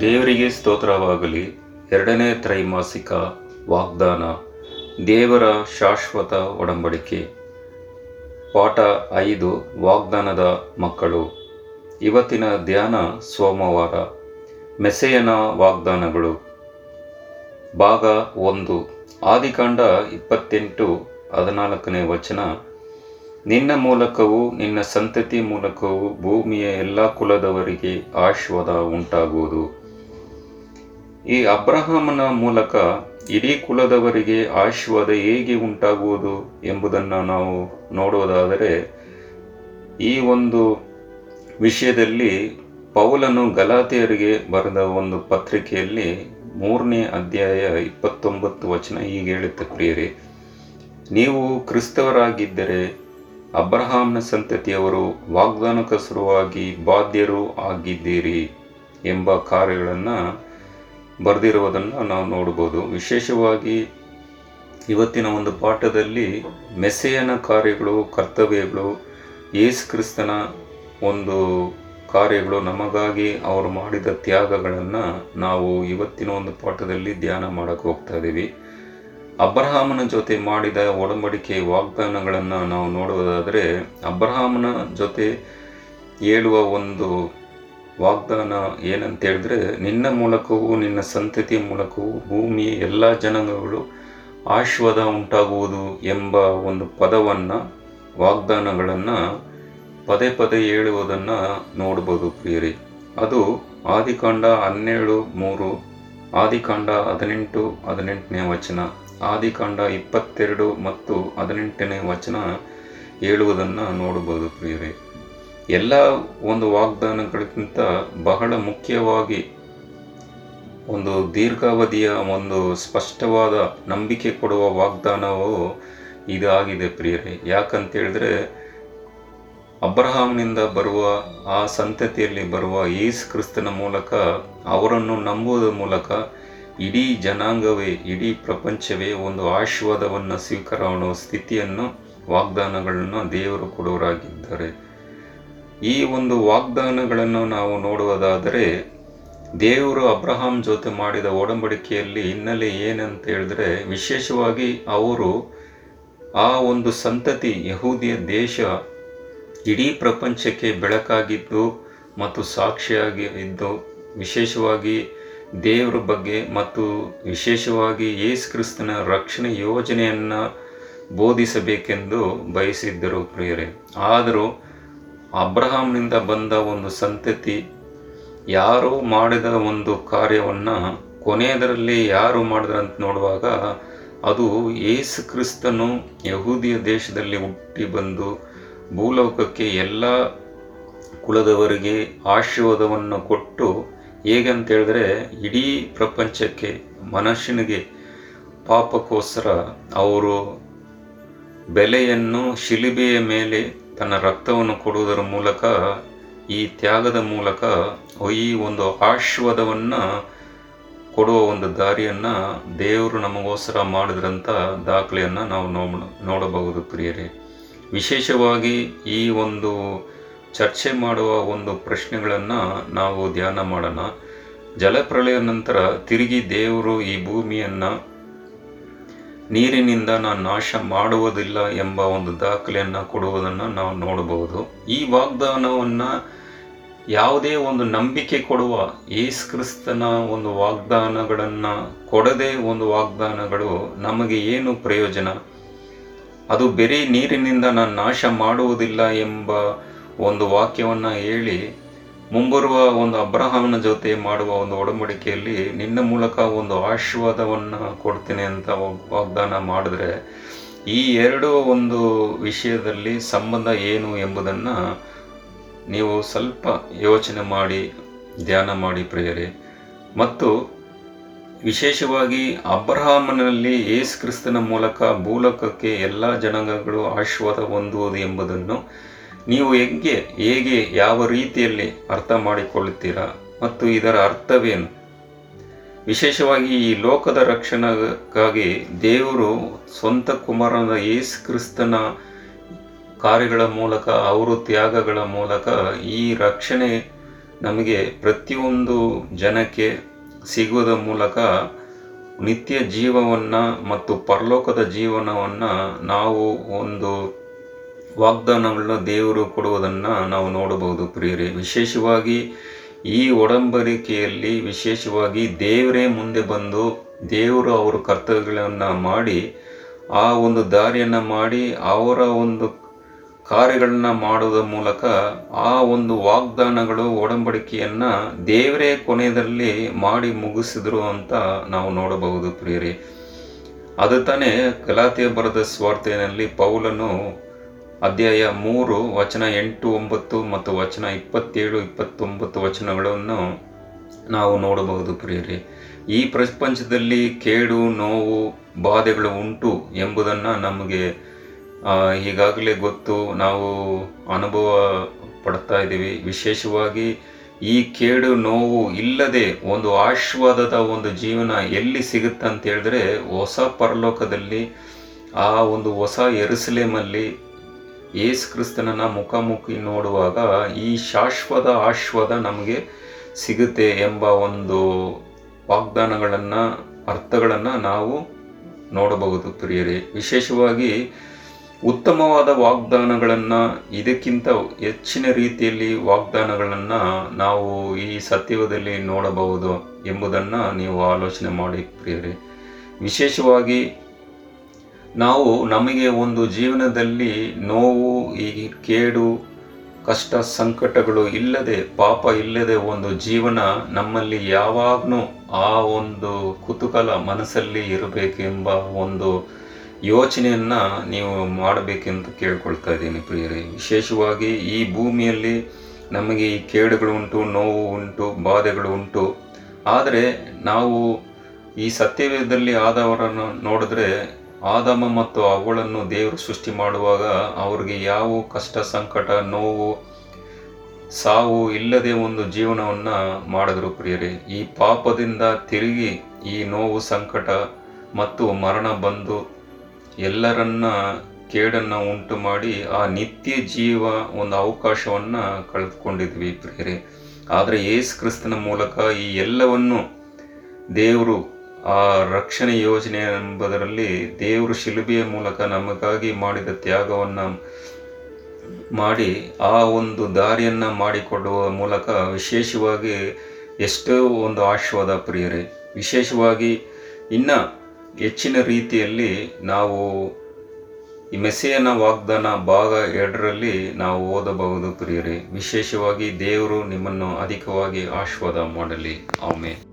ದೇವರಿಗೆ ಸ್ತೋತ್ರವಾಗಲಿ. ಎರಡನೇ ತ್ರೈಮಾಸಿಕ ವಾಗ್ದಾನ. ದೇವರ ಶಾಶ್ವತ ಒಡಂಬಡಿಕೆ. ಪಾಠ ಐದು, ವಾಗ್ದಾನದ ಮಕ್ಕಳು. ಇವತ್ತಿನ ಧ್ಯಾನ ಸೋಮವಾರ. ಮೆಸೆಯನ ವಾಗ್ದಾನಗಳು. ಭಾಗ ಒಂದು, ಆದಿಕಾಂಡ ಇಪ್ಪತ್ತೆಂಟು ಹದಿನಾಲ್ಕನೇ ವಚನ, ನಿನ್ನ ಮೂಲಕವೂ ನಿನ್ನ ಸಂತತಿ ಮೂಲಕವೂ ಭೂಮಿಯ ಎಲ್ಲ ಕುಲದವರಿಗೆ ಆಶೀರ್ವಾದ ಉಂಟಾಗುವುದು. ಈ ಅಬ್ರಹಾಮನ ಮೂಲಕ ಇಡೀ ಕುಲದವರಿಗೆ ಆಶೀರ್ವಾದ ಹೇಗೆ ಉಂಟಾಗುವುದು ಎಂಬುದನ್ನು ನಾವು ನೋಡುವುದಾದರೆ, ಈ ಒಂದು ವಿಷಯದಲ್ಲಿ ಪೌಲನು ಗಲಾತಿಯರಿಗೆ ಬರೆದ ಒಂದು ಪತ್ರಿಕೆಯಲ್ಲಿ ಮೂರನೇ ಅಧ್ಯಾಯ ಇಪ್ಪತ್ತೊಂಬತ್ತು ವಚನ ಹೀಗೆ ಹೇಳುತ್ತೆ, ಪ್ರಿಯರೇ ನೀವು ಕ್ರಿಸ್ತವರಾಗಿದ್ದರೆ ಅಬ್ರಹಾಂನ ಸಂತತಿಯವರು ವಾಗ್ದಾನಕಸರವಾಗಿ ಬಾಧ್ಯರು ಆಗಿದ್ದೀರಿ ಎಂಬ ಕಾರ್ಯಗಳನ್ನು ಬರೆದಿರುವುದನ್ನು ನಾವು ನೋಡ್ಬೋದು ವಿಶೇಷವಾಗಿ ಇವತ್ತಿನ ಒಂದು ಪಾಠದಲ್ಲಿ ಮೆಸೆಯನ ಕಾರ್ಯಗಳು, ಕರ್ತವ್ಯಗಳು, ಯೇಸು ಕ್ರಿಸ್ತನ ಒಂದು ಕಾರ್ಯಗಳು, ನಮಗಾಗಿ ಅವರು ಮಾಡಿದ ತ್ಯಾಗಗಳನ್ನು ನಾವು ಇವತ್ತಿನ ಒಂದು ಪಾಠದಲ್ಲಿ ಧ್ಯಾನ ಮಾಡಕ್ಕೆ ಹೋಗ್ತಾ ಇದ್ದೀವಿ ಅಬ್ರಹಾಮನ ಜೊತೆ ಮಾಡಿದ ಒಡಂಬಡಿಕೆ ವಾಗ್ದಾನಗಳನ್ನು ನಾವು ನೋಡುವುದಾದರೆ, ಅಬ್ರಹಾಮನ ಜೊತೆ ಹೇಳುವ ಒಂದು ವಾಗ್ದಾನ ಏನಂತ ಹೇಳಿದ್ರೆ ನಿನ್ನ ಮೂಲಕವೂ ನಿನ್ನ ಸಂತತಿಯ ಮೂಲಕವೂ ಭೂಮಿಯ ಎಲ್ಲ ಜನಾಂಗಗಳು ಆಶೀರ್ವಾದ ಉಂಟಾಗುವುದು ಎಂಬ ಒಂದು ಪದವನ್ನು, ವಾಗ್ದಾನಗಳನ್ನು ಪದೇ ಪದೇ ಹೇಳುವುದನ್ನು ನೋಡ್ಬೋದು ಪ್ರಿಯರಿ. ಅದು ಆದಿಕಾಂಡ ಹನ್ನೆರಡು ಮೂರು, ಆದಿಕಾಂಡ ಹದಿನೆಂಟು, ಹದಿನೆಂಟನೇ ವಚನ. ಆದಿಕಾಂಡ ಇಪ್ಪತ್ತೆರಡು ಮತ್ತು ಹದಿನೆಂಟನೇ ವಚನ ಹೇಳುವುದನ್ನು ನೋಡಬಹುದು ಪ್ರಿಯರೇ. ಎಲ್ಲ ಒಂದು ವಾಗ್ದಾನಗಳಿಗಿಂತ ಬಹಳ ಮುಖ್ಯವಾಗಿ ಒಂದು ದೀರ್ಘಾವಧಿಯ ಒಂದು ಸ್ಪಷ್ಟವಾದ ನಂಬಿಕೆ ಕೊಡುವ ವಾಗ್ದಾನವು ಇದಾಗಿದೆ ಪ್ರಿಯರೇ. ಯಾಕಂತ ಹೇಳಿದ್ರೆ ಅಬ್ರಹಾಂನಿಂದ ಬರುವ ಆ ಸಂತತಿಯಲ್ಲಿ ಬರುವ ಯೇಸು ಕ್ರಿಸ್ತನ ಮೂಲಕ, ಅವರನ್ನು ನಂಬುವುದರ ಮೂಲಕ ಇಡೀ ಜನಾಂಗವೇ, ಇಡೀ ಪ್ರಪಂಚವೇ ಒಂದು ಆಶೀರ್ವಾದವನ್ನು ಸ್ವೀಕಾರ ಮಾಡುವ ಸ್ಥಿತಿಯನ್ನು, ವಾಗ್ದಾನಗಳನ್ನು ದೇವರು ಕೊಡುವರಾಗಿದ್ದಾರೆ ಈ ಒಂದು ವಾಗ್ದಾನಗಳನ್ನು ನಾವು ನೋಡುವುದಾದರೆ, ದೇವರು ಅಬ್ರಹಾಂ ಜೊತೆ ಮಾಡಿದ ಒಡಂಬಡಿಕೆಯಲ್ಲಿ ಹಿನ್ನೆಲೆ ಏನಂತ ಹೇಳಿದ್ರೆ, ವಿಶೇಷವಾಗಿ ಅವರು ಆ ಒಂದು ಸಂತತಿ, ಯಹೂದಿಯ ದೇಶ ಇಡೀ ಪ್ರಪಂಚಕ್ಕೆ ಬೆಳಕಾಗಿದ್ದು ಮತ್ತು ಸಾಕ್ಷಿಯಾಗಿ ಇದ್ದು, ವಿಶೇಷವಾಗಿ ದೇವರ ಬಗ್ಗೆ ಮತ್ತು ವಿಶೇಷವಾಗಿ ಯೇಸು ಕ್ರಿಸ್ತನ ರಕ್ಷಣೆ ಯೋಜನೆಯನ್ನು ಬೋಧಿಸಬೇಕೆಂದು ಬಯಸಿದ್ದರು ಪ್ರಿಯರೇ. ಆದರೂ ಅಬ್ರಹಾಂನಿಂದ ಬಂದ ಒಂದು ಸಂತತಿ ಯಾರು ಮಾಡಿದ ಒಂದು ಕಾರ್ಯವನ್ನು ಕೊನೆಯದರಲ್ಲಿ ಯಾರು ಮಾಡಿದ್ರಂತ ನೋಡುವಾಗ ಅದು ಯೇಸು ಕ್ರಿಸ್ತನು ಯಹೂದಿಯ ದೇಶದಲ್ಲಿ ಹುಟ್ಟಿ ಬಂದು ಭೂಲೋಕಕ್ಕೆ ಎಲ್ಲ ಕುಲದವರಿಗೆ ಆಶೀರ್ವಾದವನ್ನು ಕೊಟ್ಟು ಹೇಗಂತ ಹೇಳಿದ್ರೆ, ಇಡೀ ಪ್ರಪಂಚಕ್ಕೆ, ಮನುಷ್ಯನಿಗೆ ಪಾಪಕ್ಕೋಸ್ಕರ ಅವರು ಬೆಲೆಯನ್ನು ಶಿಲುಬೆಯ ಮೇಲೆ ತನ್ನ ರಕ್ತವನ್ನು ಕೊಡುವುದರ ಮೂಲಕ, ಈ ತ್ಯಾಗದ ಮೂಲಕ, ಈ ಒಂದು ಆಶೀರ್ವಾದವನ್ನು ಕೊಡುವ ಒಂದು ದಾರಿಯನ್ನು ದೇವರು ನಮಗೋಸ್ಕರ ಮಾಡಿದ್ರಂಥ ದಾಖಲೆಯನ್ನು ನಾವು ನೋಡಬಹುದು ಪ್ರಿಯರೇ. ವಿಶೇಷವಾಗಿ ಈ ಒಂದು ಚರ್ಚೆ ಮಾಡುವ ಒಂದು ಪ್ರಶ್ನೆಗಳನ್ನು ನಾವು ಧ್ಯಾನ ಮಾಡೋಣ. ಜಲಪ್ರಳಯ ನಂತರ ತಿರುಗಿ ದೇವರು ಈ ಭೂಮಿಯನ್ನು ನೀರಿನಿಂದ ನಾನು ನಾಶ ಮಾಡುವುದಿಲ್ಲ ಎಂಬ ಒಂದು ದಾಖಲೆಯನ್ನು ಕೊಡುವುದನ್ನು ನಾವು ನೋಡಬಹುದು. ಈ ವಾಗ್ದಾನವನ್ನು ಯಾವುದೇ ಒಂದು ನಂಬಿಕೆ ಕೊಡುವ ಯೇಸು ಕ್ರಿಸ್ತನ ಒಂದು ವಾಗ್ದಾನಗಳನ್ನು ಕೊಡದೇ ಒಂದು ವಾಗ್ದಾನಗಳು ನಮಗೆ ಏನು ಪ್ರಯೋಜನ? ಅದು ಬೇರೆ ನೀರಿನಿಂದ ನಾನು ನಾಶ ಮಾಡುವುದಿಲ್ಲ ಎಂಬ ಒಂದು ವಾಕ್ಯವನ್ನು ಹೇಳಿ ಮುಂಬರುವ ಒಂದು ಅಬ್ರಹಾಮನ ಜೊತೆ ಮಾಡುವ ಒಂದು ಒಡಂಬಡಿಕೆಯಲ್ಲಿ ನಿನ್ನ ಮೂಲಕ ಒಂದು ಆಶೀರ್ವಾದವನ್ನು ಕೊಡ್ತೇನೆ ಅಂತ ವಾಗ್ದಾನ ಮಾಡಿದ್ರೆ ಈ ಎರಡು ಒಂದು ವಿಷಯದಲ್ಲಿ ಸಂಬಂಧ ಏನು ಎಂಬುದನ್ನು ನೀವು ಸ್ವಲ್ಪ ಯೋಚನೆ ಮಾಡಿ, ಧ್ಯಾನ ಮಾಡಿ ಪ್ರಿಯರೇ. ಮತ್ತು ವಿಶೇಷವಾಗಿ ಅಬ್ರಹಾಮನಲ್ಲಿ ಯೇಸು ಕ್ರಿಸ್ತನ ಮೂಲಕ ಭೂಲೋಕಕ್ಕೆ ಎಲ್ಲ ಜನಾಂಗಗಳು ಆಶೀರ್ವಾದ ಹೊಂದುವುದು ಎಂಬುದನ್ನು ನೀವು ಹೆಂಗೆ, ಹೇಗೆ, ಯಾವ ರೀತಿಯಲ್ಲಿ ಅರ್ಥ ಮಾಡಿಕೊಳ್ಳುತ್ತೀರಾ ಮತ್ತು ಇದರ ಅರ್ಥವೇನು? ವಿಶೇಷವಾಗಿ ಈ ಲೋಕದ ರಕ್ಷಣೆಗಾಗಿ ದೇವರು ಸ್ವಂತ ಕುಮಾರನ ಯೇಸು ಕ್ರಿಸ್ತನ ಕಾರ್ಯಗಳ ಮೂಲಕ, ಅವರು ತ್ಯಾಗಗಳ ಮೂಲಕ ಈ ರಕ್ಷಣೆ ನಮಗೆ ಪ್ರತಿಯೊಂದು ಜನಕ್ಕೆ ಸಿಗೋದ ಮೂಲಕ ನಿತ್ಯ ಜೀವವನ್ನು ಮತ್ತು ಪರಲೋಕದ ಜೀವನವನ್ನು ನಾವು ಒಂದು ವಾಗ್ದಾನಗಳನ್ನ ದೇವರು ಕೊಡುವುದನ್ನು ನಾವು ನೋಡಬಹುದು ಪ್ರಿಯರೇ. ವಿಶೇಷವಾಗಿ ಈ ಒಡಂಬಡಿಕೆಯಲ್ಲಿ ವಿಶೇಷವಾಗಿ ದೇವರೇ ಮುಂದೆ ಬಂದು ದೇವರು ಅವರ ಕರ್ತವ್ಯಗಳನ್ನು ಮಾಡಿ, ಆ ಒಂದು ದಾರಿಯನ್ನು ಮಾಡಿ, ಅವರ ಒಂದು ಕಾರ್ಯಗಳನ್ನ ಮಾಡುವುದರ ಮೂಲಕ ಆ ಒಂದು ವಾಗ್ದಾನಗಳು, ಒಡಂಬಡಿಕೆಯನ್ನು ದೇವರೇ ಕೊನೆಯಲ್ಲಿ ಮಾಡಿ ಮುಗಿಸಿದ್ರು ಅಂತ ನಾವು ನೋಡಬಹುದು ಪ್ರಿಯರೇ. ಅದು ತಾನೇ ಗಲಾತಿಯ ಬರದ ಸ್ವಾರ್ಥೆಯಲ್ಲಿ ಪೌಲನು ಅಧ್ಯಾಯ ಮೂರು, ವಚನ ಎಂಟು, ಒಂಬತ್ತು ಮತ್ತು ವಚನ ಇಪ್ಪತ್ತೇಳು, ಇಪ್ಪತ್ತೊಂಬತ್ತು ವಚನಗಳನ್ನು ನಾವು ನೋಡಬಹುದು ಪ್ರಿಯರೇ. ಈ ಪ್ರಪಂಚದಲ್ಲಿ ಕೇಡು, ನೋವು, ಬಾಧೆಗಳು ಉಂಟು ಎಂಬುದನ್ನು ನಮಗೆ ಈಗಾಗಲೇ ಗೊತ್ತು. ನಾವು ಅನುಭವ ಪಡ್ತಾ ಇದ್ದೀವಿ. ವಿಶೇಷವಾಗಿ ಈ ಕೇಡು, ನೋವು ಇಲ್ಲದೆ ಒಂದು ಆಶೀರ್ವಾದದ ಒಂದು ಜೀವನ ಎಲ್ಲಿ ಸಿಗುತ್ತೆ ಅಂತ ಹೇಳಿದ್ರೆ ಹೊಸ ಪರಲೋಕದಲ್ಲಿ, ಆ ಒಂದು ಹೊಸ ಎರುಸಲೇಮಲ್ಲಿ ಯೇಸು ಕ್ರಿಸ್ತನನ್ನ ಮುಖಾಮುಖಿ ನೋಡುವಾಗ ಈ ಶಾಶ್ವತ ಆಶ್ವದ ನಮಗೆ ಸಿಗುತ್ತೆ ಎಂಬ ಒಂದು ವಾಗ್ದಾನಗಳನ್ನು, ಅರ್ಥಗಳನ್ನು ನಾವು ನೋಡಬಹುದು ಪ್ರಿಯರೇ. ವಿಶೇಷವಾಗಿ ಉತ್ತಮವಾದ ವಾಗ್ದಾನಗಳನ್ನು, ಇದಕ್ಕಿಂತ ಹೆಚ್ಚಿನ ರೀತಿಯಲ್ಲಿ ವಾಗ್ದಾನಗಳನ್ನು ನಾವು ಈ ಸತ್ಯದಲ್ಲಿ ನೋಡಬಹುದು ಎಂಬುದನ್ನು ನೀವು ಆಲೋಚನೆ ಮಾಡಿ ಪ್ರಿಯರೇ. ವಿಶೇಷವಾಗಿ ನಾವು ನಮಗೆ ಒಂದು ಜೀವನದಲ್ಲಿ ನೋವು, ಈ ಕೇಡು, ಕಷ್ಟ, ಸಂಕಟಗಳು ಇಲ್ಲದೆ, ಪಾಪ ಇಲ್ಲದೆ ಒಂದು ಜೀವನ ನಮ್ಮಲ್ಲಿ ಯಾವಾಗಲೂ ಆ ಒಂದು ಕುತೂಹಲ ಮನಸ್ಸಲ್ಲಿ ಇರಬೇಕೆಂಬ ಒಂದು ಯೋಚನೆಯನ್ನು ನೀವು ಮಾಡಬೇಕೆಂದು ಕೇಳ್ಕೊಳ್ತಾ ಇದ್ದೀನಿ ಪ್ರಿಯರೇ. ವಿಶೇಷವಾಗಿ ಈ ಭೂಮಿಯಲ್ಲಿ ನಮಗೆ ಈ ಕೇಡುಗಳು ಉಂಟು, ನೋವು ಉಂಟು, ಬಾಧೆಗಳು ಉಂಟು. ಆದರೆ ನಾವು ಈ ಸತ್ಯವೇದದಲ್ಲಿ ಆದವರನ್ನು ನೋಡಿದ್ರೆ ಆದಮ ಮತ್ತು ಅವಳನ್ನು ದೇವರು ಸೃಷ್ಟಿ ಮಾಡುವಾಗ ಅವ್ರಿಗೆ ಯಾವ ಕಷ್ಟ, ಸಂಕಟ, ನೋವು, ಸಾವು ಇಲ್ಲದೆ ಒಂದು ಜೀವನವನ್ನು ಮಾಡಿದ್ರು ಪ್ರಿಯರೇ. ಈ ಪಾಪದಿಂದ ತಿರುಗಿ ಈ ನೋವು, ಸಂಕಟ ಮತ್ತು ಮರಣ ಬಂದು ಎಲ್ಲರನ್ನ ಕೇಡನ್ನು ಉಂಟು ಮಾಡಿ ಆ ನಿತ್ಯ ಜೀವ ಒಂದು ಅವಕಾಶವನ್ನು ಕಳೆದುಕೊಂಡಿದ್ವಿ ಪ್ರಿಯರೇ. ಆದರೆ ಯೇಸು ಕ್ರಿಸ್ತನ ಮೂಲಕ ಈ ಎಲ್ಲವನ್ನು ದೇವರು ಆ ರಕ್ಷಣೆ ಯೋಜನೆ ಎಂಬುದರಲ್ಲಿ ದೇವರು ಶಿಲುಬೆಯ ಮೂಲಕ ನಮಗಾಗಿ ಮಾಡಿದ ತ್ಯಾಗವನ್ನು ಮಾಡಿ ಆ ಒಂದು ದಾರಿಯನ್ನು ಮಾಡಿಕೊಡುವ ಮೂಲಕ ವಿಶೇಷವಾಗಿ ಎಷ್ಟೋ ಒಂದು ಆಶೀರ್ವಾದ ಪ್ರಿಯರೇ. ವಿಶೇಷವಾಗಿ ಇನ್ನು ಹೆಚ್ಚಿನ ರೀತಿಯಲ್ಲಿ ನಾವು ಈ ಮೆಸೆಯನ ವಾಗ್ದಾನ ಭಾಗ ಎರಡರಲ್ಲಿ ನಾವು ಓದಬಹುದು ಪ್ರಿಯರೇ. ವಿಶೇಷವಾಗಿ ದೇವರು ನಿಮ್ಮನ್ನು ಅಧಿಕವಾಗಿ ಆಶೀರ್ವಾದ ಮಾಡಲಿ. ಆಮೇಲೆ